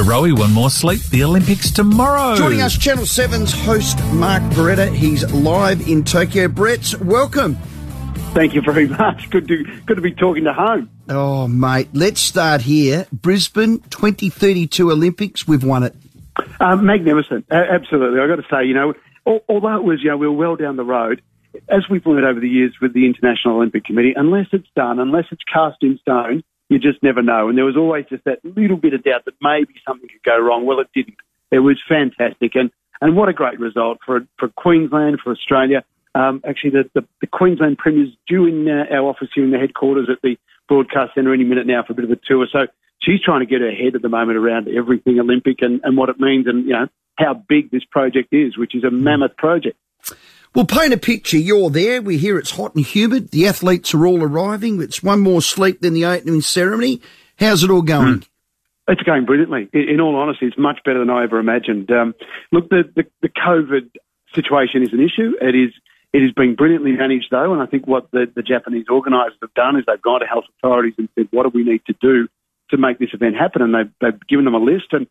The Rowie, one more sleep. The Olympics tomorrow. Joining us, Channel 7's host, Mark Beretta. He's live in Tokyo. Brett, welcome. Thank you very much. Good to good to be talking to home. Oh, mate, let's start here. Brisbane 2032 Olympics, we've won it. Um, magnificent, A- absolutely. I've got to say, you know, al- although it was, you know, we were well down the road, as we've learned over the years with the International Olympic Committee, unless it's done, unless it's cast in stone, you just never know. And there was always just that little bit of doubt that maybe something could go wrong. Well, it didn't. It was fantastic, and and what a great result for for Queensland, for Australia. Um, actually, the, the, the Queensland Premier's due in uh, our office here in the headquarters at the Broadcast Centre any minute now for a bit of a tour. So she's trying to get her head at the moment around everything Olympic and, and what it means and, you know, how big this project is, which is a mammoth project. Well, paint a picture. You're there. We hear it's hot and humid. The athletes are all arriving. It's one more sleep than the opening ceremony. How's it all going? It's going brilliantly. In, all honesty, it's much better than I ever imagined. Um, look, the, the, the COVID situation is an issue. It is it is being brilliantly managed, though, and I think what the, the Japanese organisers have done is they've gone to health authorities and said, what do we need to do to make this event happen? And they've, they've given them a list, and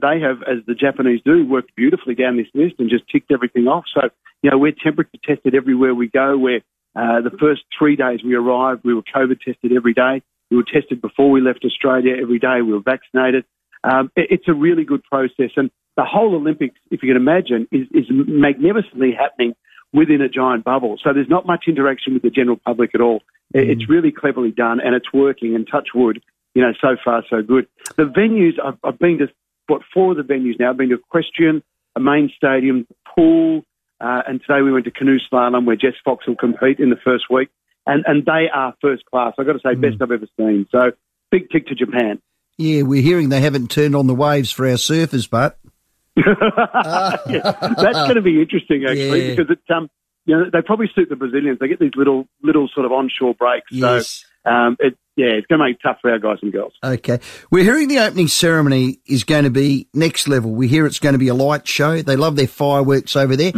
they have, as the Japanese do, worked beautifully down this list and just ticked everything off. So, you know, we're temperature tested everywhere we go. We're uh, the first three days we arrived, we were COVID tested every day. We were tested before we left Australia every day. We were vaccinated. Um, it, it's a really good process, and the whole Olympics, if you can imagine, is, is magnificently happening within a giant bubble. So there's not much interaction with the general public at all. It- It's really cleverly done, and it's working. And touch wood, you know, so far so good. The venues, I've, I've been to what four of the venues now. I've been to Equestrian, a main stadium, pool, uh, and today we went to canoe slalom where Jess Fox will compete in the first week, and and they are first class. I've got to say, best I've ever seen. So big tick to Japan. Yeah, we're hearing they haven't turned on the waves for our surfers, but Yeah, that's going to be interesting actually Yeah. because it's um you know they probably suit the Brazilians. They get these little little sort of onshore breaks. Yes. So um it yeah it's going to make it tough for our guys and girls. Okay. We're hearing the opening ceremony is going to be next level. We hear it's going to be a light show. They love their fireworks over there.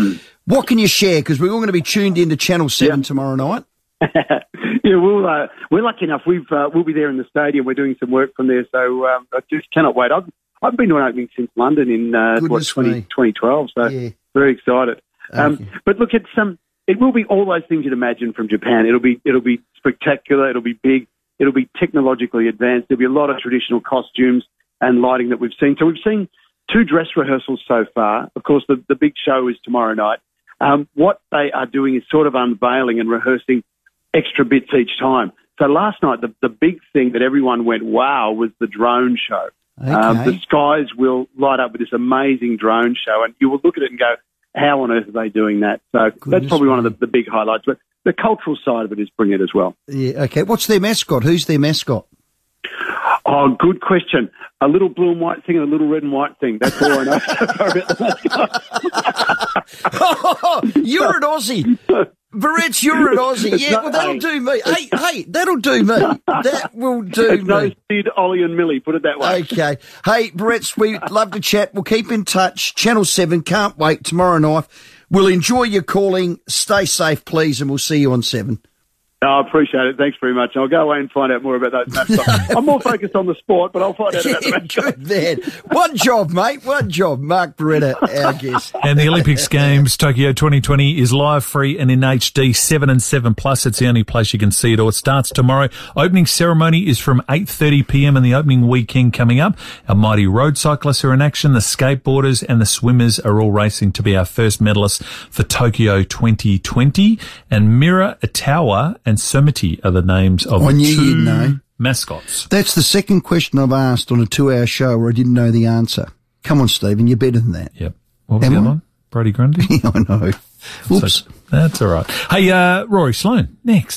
What can you share? Because we're all going to be tuned into Channel 7 Yeah. tomorrow night. yeah, we'll uh, we're lucky enough. We've uh, we'll be there in the stadium. We're doing some work from there, so um, I just cannot wait. I've I've been to an opening since London in uh, what Goodness 20, 2012, so Yeah. very excited. Um, But look, it's um, it will be all those things you'd imagine from Japan. It'll be it'll be spectacular. It'll be big. It'll be technologically advanced. There'll be a lot of traditional costumes and lighting that we've seen. So we've seen two dress rehearsals so far. Of course, the the big show is tomorrow night. Um, what they are doing is sort of unveiling and rehearsing extra bits each time. So last night, the, the big thing that everyone went wow was the drone show. Um, the skies will light up with this amazing drone show, and you will look at it and go, "How on earth are they doing that?" So that's Goodness probably one of the, the big highlights. But the cultural side of it is brilliant as well. Yeah, okay. What's their mascot? Who's their mascot? Oh, good question. A little blue and white thing and a little red and white thing. That's all I know about the mascot. you're an Aussie. Barrett's, you're an Aussie. Yeah, well, that'll hey. do me. Hey, hey, that'll do me. That will do It's no me. Syd, Olly, and Millie. Put it that way. Okay. Hey, Barrett's, we'd love to chat. We'll keep in touch. Channel 7, can't wait. Tomorrow night. We'll enjoy your calling. Stay safe, please, and we'll see you on 7. Oh, I appreciate it. Thanks very much. I'll go away and find out more about those mascots. I'm more focused on the sport, but I'll find out about the mascots. Good man. One job, mate. One job. Mark Beretta, our guest. And the Olympics Games Tokyo 2020 is live, free, and in HD 7 and 7 plus. It's the only place you can see it all. It starts tomorrow. Opening ceremony is from 8:30 p.m. and the opening weekend coming up. Our mighty road cyclists are in action. The skateboarders and the swimmers are all racing to be our first medalists for Tokyo 2020. And Miraitowa and Someity are the names of I the 2 you'd know. mascots. That's the second question I've asked on a two hour show where I didn't know the answer. Come on, Stephen. You're better than that. Yep. What was Am the other I? one? Brodie Grundy? I know. Oops. So- that's all right. Hey, uh, Rory Sloane, next.